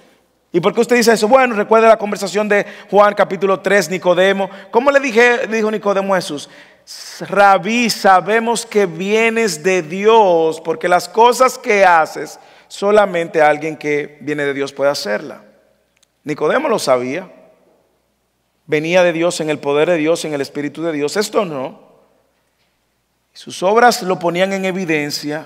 ¿Y por qué usted dice eso? Bueno, recuerda la conversación de Juan capítulo 3, Nicodemo. ¿Cómo le dije, dijo Nicodemo a Jesús? Rabí, sabemos que vienes de Dios, porque las cosas que haces, solamente alguien que viene de Dios puede hacerla. Nicodemo lo sabía. Venía de Dios en el poder de Dios, en el Espíritu de Dios. Esto no. Sus obras lo ponían en evidencia.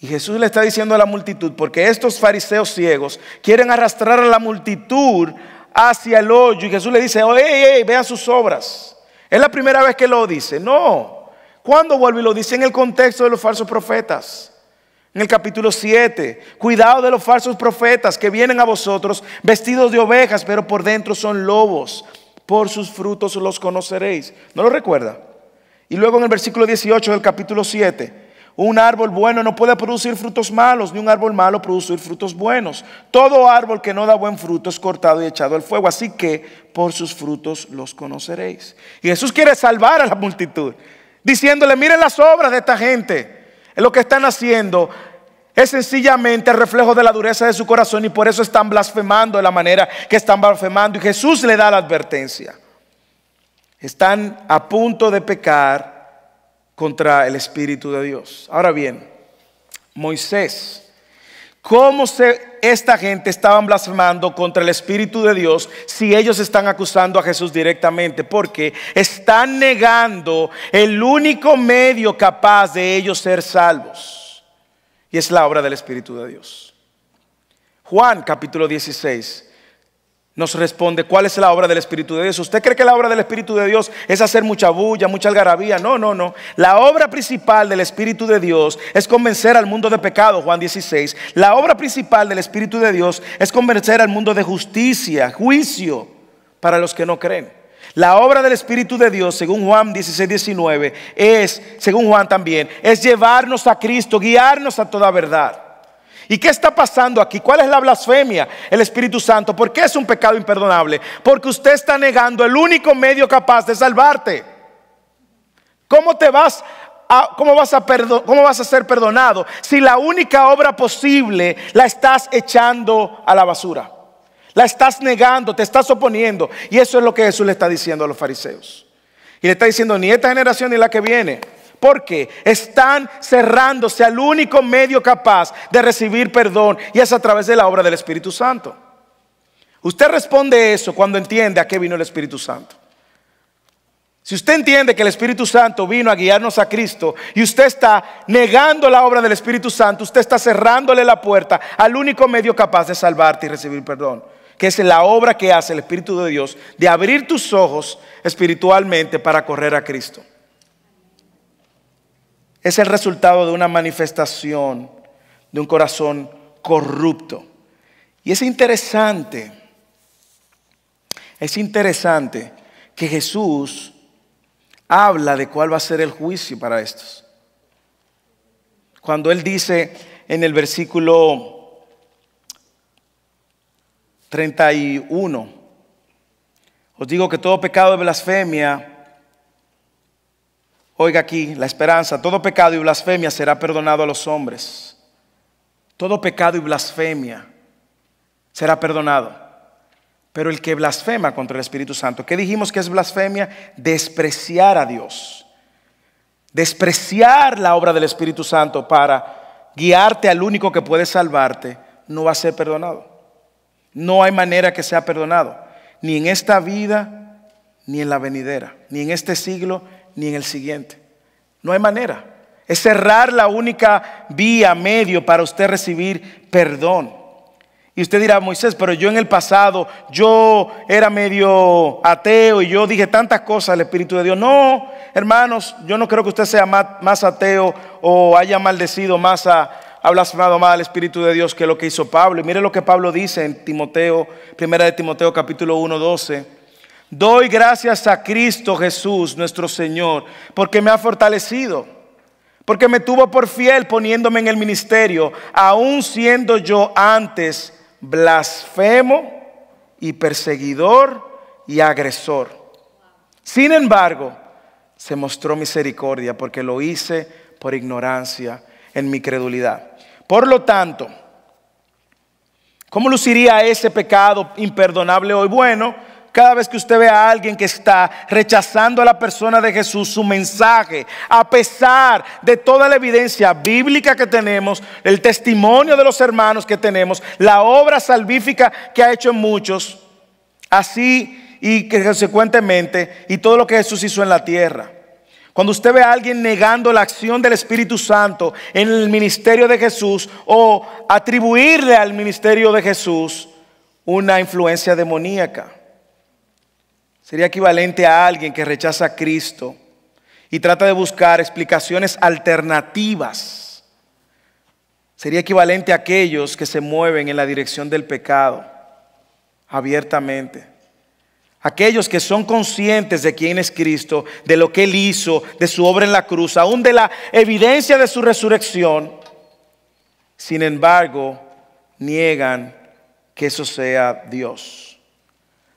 Y Jesús le está diciendo a la multitud, porque estos fariseos ciegos quieren arrastrar a la multitud hacia el hoyo. Y Jesús le dice, oh, hey, vean sus obras. Es la primera vez que lo dice. No. ¿Cuándo vuelve y lo dice? En el contexto de los falsos profetas. En el capítulo 7, cuidado de los falsos profetas que vienen a vosotros vestidos de ovejas, pero por dentro son lobos. Por sus frutos los conoceréis. ¿No lo recuerda? Y luego en el versículo 18 del capítulo 7, un árbol bueno no puede producir frutos malos, ni un árbol malo producir frutos buenos. Todo árbol que no da buen fruto es cortado y echado al fuego. Así que por sus frutos los conoceréis. Y Jesús quiere salvar a la multitud, diciéndole, miren las obras de esta gente. Lo que están haciendo es sencillamente el reflejo de la dureza de su corazón y por eso están blasfemando de la manera que están blasfemando. Y Jesús le da la advertencia. Están a punto de pecar contra el Espíritu de Dios. Ahora bien, Moisés, ¿cómo se, esta gente estaban blasfemando contra el Espíritu de Dios si ellos están acusando a Jesús directamente? Porque están negando el único medio capaz de ellos ser salvos. Y es la obra del Espíritu de Dios. Juan capítulo 16 nos responde cuál es la obra del Espíritu de Dios. ¿Usted cree que la obra del Espíritu de Dios es hacer mucha bulla, mucha algarabía? No, no, no. La obra principal del Espíritu de Dios es convencer al mundo de pecado, Juan 16. La obra principal del Espíritu de Dios es convencer al mundo de justicia, juicio para los que no creen. La obra del Espíritu de Dios, según Juan 16, 19, es, según Juan también, es llevarnos a Cristo, guiarnos a toda verdad. ¿Y qué está pasando aquí? ¿Cuál es la blasfemia? El Espíritu Santo. ¿Por qué es un pecado imperdonable? Porque usted está negando el único medio capaz de salvarte. ¿Cómo te vas a, cómo vas a, cómo vas a ser perdonado si la única obra posible la estás echando a la basura? La estás negando, te estás oponiendo. Y eso es lo que Jesús le está diciendo a los fariseos. Y le está diciendo, ni esta generación ni la que viene porque están cerrándose al único medio capaz de recibir perdón y es a través de la obra del Espíritu Santo. Usted responde eso cuando entiende a qué vino el Espíritu Santo. Si usted entiende que el Espíritu Santo vino a guiarnos a Cristo y usted está negando la obra del Espíritu Santo, usted está cerrándole la puerta al único medio capaz de salvarte y recibir perdón, que es la obra que hace el Espíritu de Dios de abrir tus ojos espiritualmente para correr a Cristo es el resultado de una manifestación de un corazón corrupto. Y es interesante, es interesante que Jesús habla de cuál va a ser el juicio para estos. Cuando Él dice en el versículo 31, os digo que todo pecado de blasfemia Oiga aquí, la esperanza, todo pecado y blasfemia será perdonado a los hombres. Todo pecado y blasfemia será perdonado. Pero el que blasfema contra el Espíritu Santo, ¿qué dijimos que es blasfemia? Despreciar a Dios. Despreciar la obra del Espíritu Santo para guiarte al único que puede salvarte, no va a ser perdonado. No hay manera que sea perdonado, ni en esta vida, ni en la venidera, ni en este siglo, ni en el siguiente. No hay manera. Es cerrar la única vía, medio para usted recibir perdón. Y usted dirá, Moisés, pero yo en el pasado, yo era medio ateo y yo dije tantas cosas al Espíritu de Dios. No, hermanos, yo no creo que usted sea más, ateo o haya maldecido más a, ha blasfemado más al Espíritu de Dios que lo que hizo Pablo. Y mire lo que Pablo dice en Timoteo, primera de Timoteo capítulo 1, 12. Doy gracias a Cristo Jesús, nuestro Señor, porque me ha fortalecido, porque me tuvo por fiel poniéndome en el ministerio, aun siendo yo antes blasfemo y perseguidor y agresor. Sin embargo, se mostró misericordia porque lo hice por ignorancia en mi credulidad. Por lo tanto, ¿cómo luciría ese pecado imperdonable hoy? Bueno, cada vez que usted ve a alguien que está rechazando a la persona de Jesús, su mensaje, a pesar de toda la evidencia bíblica que tenemos, el testimonio de los hermanos que tenemos, la obra salvífica que ha hecho en muchos, así y que consecuentemente, y todo lo que Jesús hizo en la tierra. Cuando usted ve a alguien negando la acción del Espíritu Santo en el ministerio de Jesús o atribuirle al ministerio de Jesús una influencia demoníaca. Sería equivalente a alguien que rechaza a Cristo y trata de buscar explicaciones alternativas Sería equivalente a aquellos que se mueven en la dirección del pecado abiertamente. Aquellos que son conscientes de quién es Cristo, de lo que Él hizo, de su obra en la cruz, aún de la evidencia de su resurrección, sin embargo, niegan que eso sea Dios.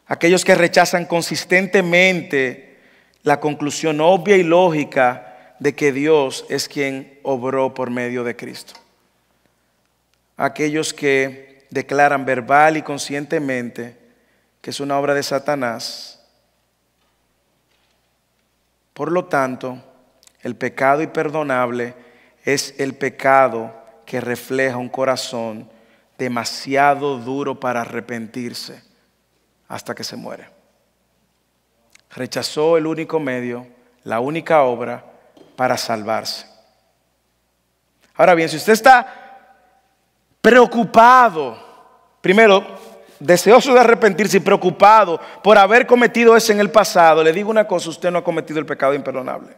Aquellos que rechazan consistentemente la conclusión obvia y lógica de que Dios es quien obró por medio de Cristo. Aquellos que declaran verbal y conscientemente que es una obra de Satanás. Por lo tanto, el pecado imperdonable es el pecado que refleja un corazón demasiado duro para arrepentirse hasta que se muere. Rechazó el único medio, la única obra para salvarse. Ahora bien, si usted está preocupado, primero, deseoso de arrepentirse y preocupado por haber cometido eso en el pasado, le digo una cosa, usted no ha cometido el pecado imperdonable.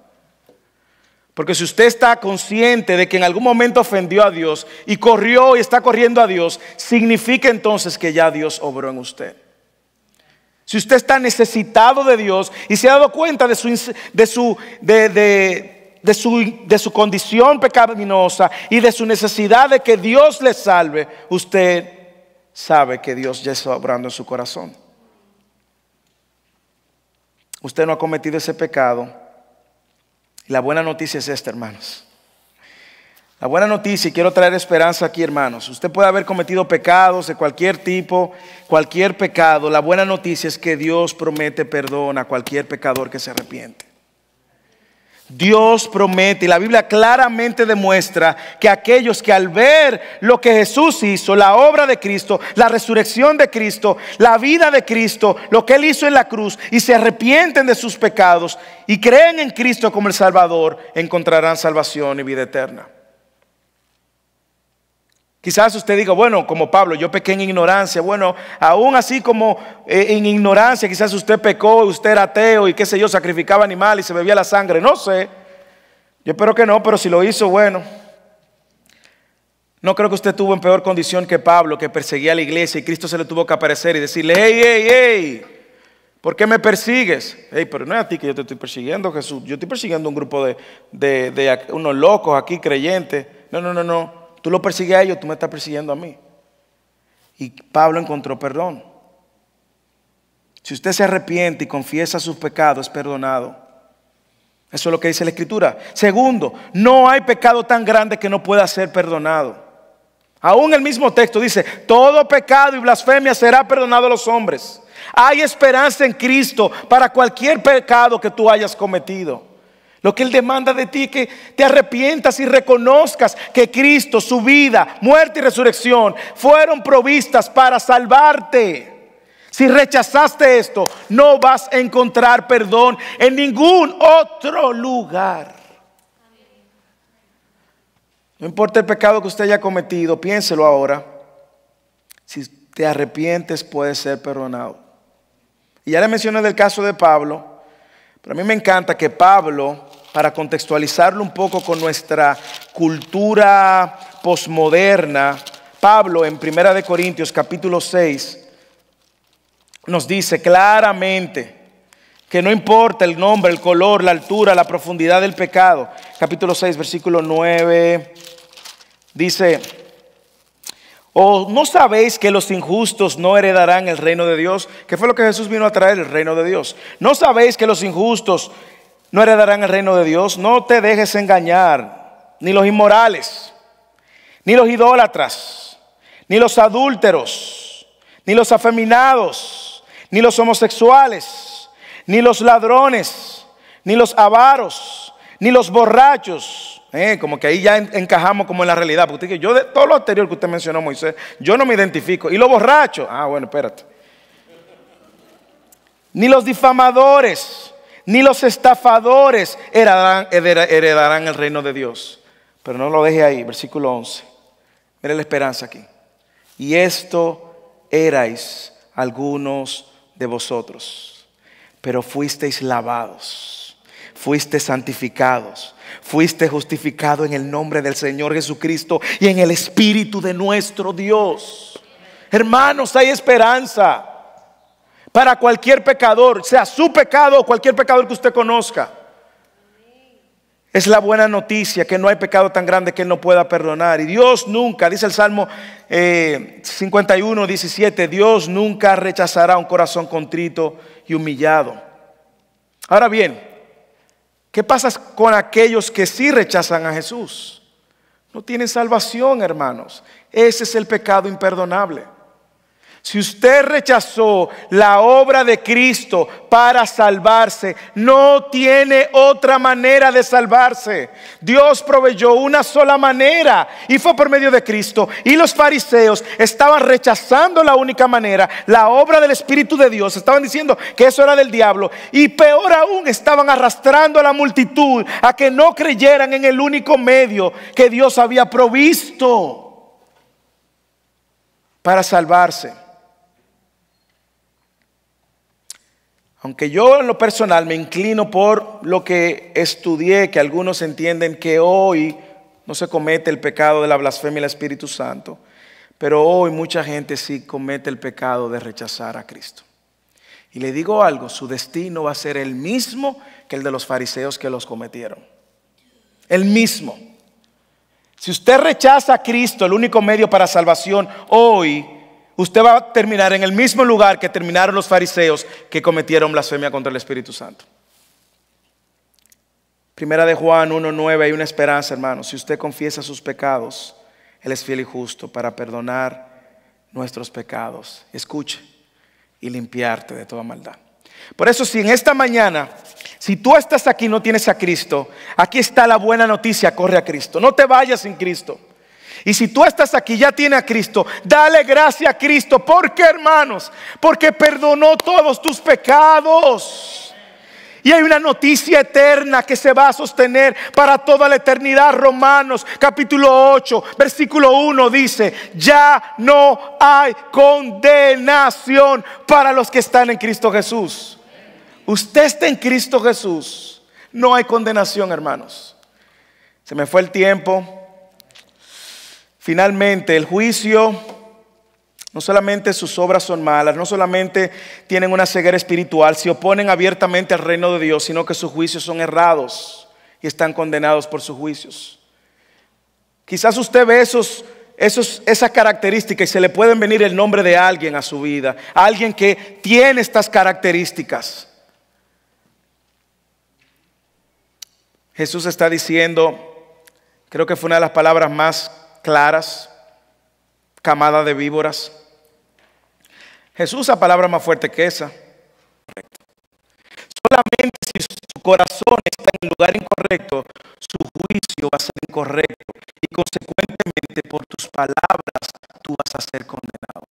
Porque si usted está consciente de que en algún momento ofendió a Dios y corrió y está corriendo a Dios, significa entonces que ya Dios obró en usted. Si usted está necesitado de Dios y se ha dado cuenta de su, de su, de, su, de su condición pecaminosa y de su necesidad de que Dios le salve, usted sabe que Dios ya está obrando en su corazón. Usted no ha cometido ese pecado. la buena noticia es esta, hermanos. La buena noticia, y quiero traer esperanza aquí, hermanos. Usted puede haber cometido pecados de cualquier tipo, cualquier pecado. La buena noticia es que Dios promete perdón a cualquier pecador que se arrepiente. Dios promete y la Biblia claramente demuestra que aquellos que al ver lo que Jesús hizo, la obra de Cristo, la resurrección de Cristo, la vida de Cristo, lo que Él hizo en la cruz y se arrepienten de sus pecados y creen en Cristo como el Salvador, encontrarán salvación y vida eterna. Quizás usted diga, bueno, como Pablo, yo pequé en ignorancia. Bueno, aún así como eh, en ignorancia, quizás usted pecó, usted era ateo y qué sé yo, sacrificaba animales y se bebía la sangre. No sé. Yo espero que no, pero si lo hizo, bueno. No creo que usted tuvo en peor condición que Pablo, que perseguía a la iglesia y Cristo se le tuvo que aparecer y decirle, hey, hey, hey, ¿por qué me persigues? Hey, pero no es a ti que yo te estoy persiguiendo, Jesús. Yo estoy persiguiendo un grupo de, de, de unos locos aquí creyentes. No, no, no, no. Tú lo persigues a ellos, tú me estás persiguiendo a mí. Y Pablo encontró perdón. Si usted se arrepiente y confiesa sus pecados, es perdonado. Eso es lo que dice la Escritura. Segundo, no hay pecado tan grande que no pueda ser perdonado. Aún el mismo texto dice, todo pecado y blasfemia será perdonado a los hombres. Hay esperanza en Cristo para cualquier pecado que tú hayas cometido. Lo que Él demanda de ti es que te arrepientas y reconozcas que Cristo, su vida, muerte y resurrección fueron provistas para salvarte. Si rechazaste esto, no vas a encontrar perdón en ningún otro lugar. No importa el pecado que usted haya cometido, piénselo ahora. Si te arrepientes, puede ser perdonado. Y ya le mencioné del caso de Pablo, pero a mí me encanta que Pablo para contextualizarlo un poco con nuestra cultura posmoderna, Pablo en Primera de Corintios capítulo 6 nos dice claramente que no importa el nombre, el color, la altura, la profundidad del pecado. Capítulo 6, versículo 9 dice, ¿O no sabéis que los injustos no heredarán el reino de Dios? ¿Qué fue lo que Jesús vino a traer? El reino de Dios. ¿No sabéis que los injustos no heredarán el reino de Dios. No te dejes engañar, ni los inmorales, ni los idólatras, ni los adúlteros, ni los afeminados, ni los homosexuales, ni los ladrones, ni los avaros, ni los borrachos. Eh, como que ahí ya encajamos como en la realidad. Porque yo de todo lo anterior que usted mencionó, Moisés, yo no me identifico. Y los borrachos, ah, bueno, espérate. Ni los difamadores, ni los estafadores heredarán, el reino de Dios. Pero no lo deje ahí, versículo 11. Mire la esperanza aquí. Y esto erais algunos de vosotros, pero fuisteis lavados, fuisteis santificados, fuiste justificado en el nombre del Señor Jesucristo y en el Espíritu de nuestro Dios. Hermanos, hay esperanza para cualquier pecador, sea su pecado o cualquier pecador que usted conozca. Es la buena noticia que no hay pecado tan grande que Él no pueda perdonar. Y Dios nunca, dice el Salmo 51, eh, 17, Dios nunca rechazará un corazón contrito y humillado. Ahora bien, ¿qué pasa con aquellos que sí rechazan a Jesús? No tienen salvación, hermanos. Ese es el pecado imperdonable. Si usted rechazó la obra de Cristo para salvarse, no tiene otra manera de salvarse. Dios proveyó una sola manera y fue por medio de Cristo. Y los fariseos estaban rechazando la única manera, la obra del Espíritu de Dios. Estaban diciendo que eso era del diablo. Y peor aún, estaban arrastrando a la multitud a que no creyeran en el único medio que Dios había provisto para salvarse. Aunque yo en lo personal me inclino por lo que estudié, que algunos entienden que hoy no se comete el pecado de la blasfemia del Espíritu Santo, pero hoy mucha gente sí comete el pecado de rechazar a Cristo. Y le digo algo, su destino va a ser el mismo que el de los fariseos que los cometieron. El mismo. Si usted rechaza a Cristo, el único medio para salvación, hoy usted va a terminar en el mismo lugar que terminaron los fariseos que cometieron blasfemia contra el Espíritu Santo. Primera de Juan 1.9, hay una esperanza, hermano. Si usted confiesa sus pecados, Él es fiel y justo para perdonar nuestros pecados. Escuche y limpiarte de toda maldad. Por eso, si en esta mañana, si tú estás aquí y no tienes a Cristo, aquí está la buena noticia, corre a Cristo. No te vayas sin Cristo. Y si tú estás aquí, ya tiene a Cristo, dale gracia a Cristo. ¿Por qué, hermanos? Porque perdonó todos tus pecados. Y hay una noticia eterna que se va a sostener para toda la eternidad. Romanos capítulo 8, versículo 1 dice, ya no hay condenación para los que están en Cristo Jesús. Usted está en Cristo Jesús. No hay condenación, hermanos. Se me fue el tiempo. Finalmente, el juicio, no solamente sus obras son malas, no solamente tienen una ceguera espiritual, se oponen abiertamente al reino de Dios, sino que sus juicios son errados y están condenados por sus juicios. Quizás usted ve esos, esos, esas características y se le pueden venir el nombre de alguien a su vida, alguien que tiene estas características. Jesús está diciendo, creo que fue una de las palabras más claras, camada de víboras. Jesús usa palabra más fuerte que esa. Solamente si su corazón está en el lugar incorrecto, su juicio va a ser incorrecto y consecuentemente por tus palabras tú vas a ser condenado.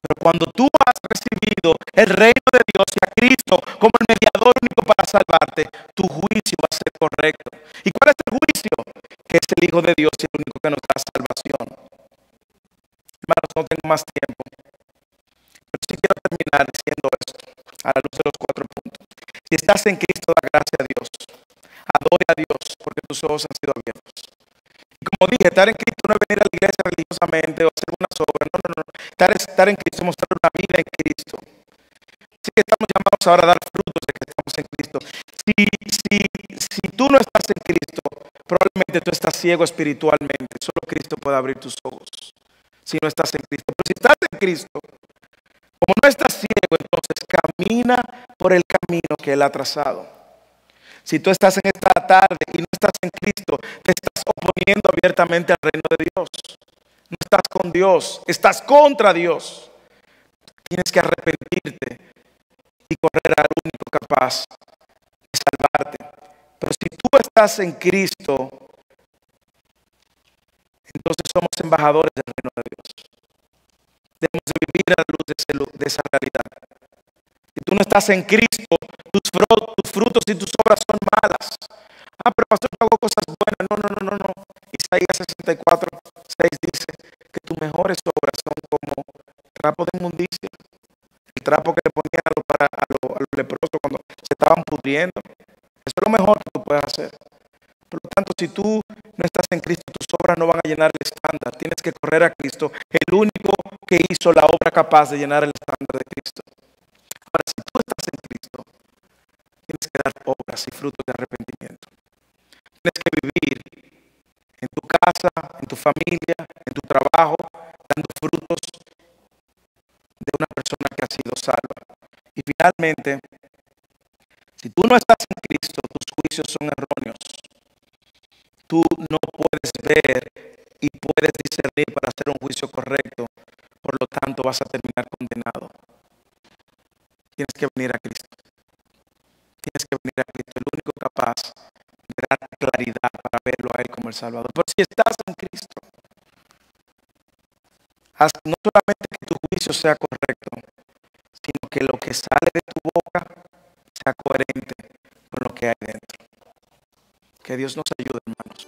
Pero cuando tú has recibido el reino de Dios y a Cristo como el mediador único para salvarte, tu juicio va a ser correcto. ¿Y cuál es el juicio? Que es el Hijo de Dios y el único que nos da salvación. Hermanos, no tengo más tiempo. Pero sí quiero terminar diciendo esto a la luz de los cuatro puntos. Si estás en Cristo, da gracia a Dios. Adore a Dios porque tus ojos han sido abiertos. Y como dije, estar en Cristo no es venir a la iglesia religiosamente o hacer una obras. No, no, no. Estar, estar en Cristo es mostrar una vida en Cristo. Así que estamos llamados ahora a dar frutos de que estamos en Cristo. Si, si, si tú no estás en Cristo, probablemente tú estás ciego espiritualmente. Solo Cristo puede abrir tus ojos. Si no estás en Cristo. Pero si estás en Cristo, como no estás ciego, entonces camina por el camino que Él ha trazado. Si tú estás en esta tarde y no estás en Cristo, te estás oponiendo abiertamente al reino de Dios. No estás con Dios, estás contra Dios. Tienes que arrepentirte y correr al único capaz de salvarte. Si tú estás en Cristo, entonces somos embajadores del reino de Dios. Debemos de vivir a la luz de, esa realidad. Si tú no estás en Cristo, tus, frutos y tus obras son malas. Ah, pero pastor, yo hago cosas buenas. No, no, no, no, no. Isaías 64, 6 dice que tus mejores obras son como trapo de inmundicia. El trapo que le ponían los, a los, leprosos cuando se estaban pudriendo. Eso es lo mejor que tú puedes hacer. Pero si tú no estás en Cristo, tus obras no van a llenar el estándar. Tienes que correr a Cristo, el único que hizo la obra capaz de llenar el estándar de Cristo. Ahora, si tú estás en Cristo, tienes que dar obras y frutos de arrepentimiento. Tienes que vivir en tu casa, en tu familia, en tu trabajo, dando frutos de una persona que ha sido salva. Y finalmente, si tú no estás en Cristo, tus juicios son erróneos. Tú no puedes ver y puedes discernir para hacer un juicio correcto. Por lo tanto, vas a terminar condenado. Tienes que venir a Cristo. Tienes que venir a Cristo, el único capaz de dar claridad para verlo a Él como el Salvador. Pero si estás en Cristo, haz no solamente que tu juicio sea correcto, sino que lo que sale de tu boca sea coherente con lo que hay dentro. Que Dios nos ayude, hermanos.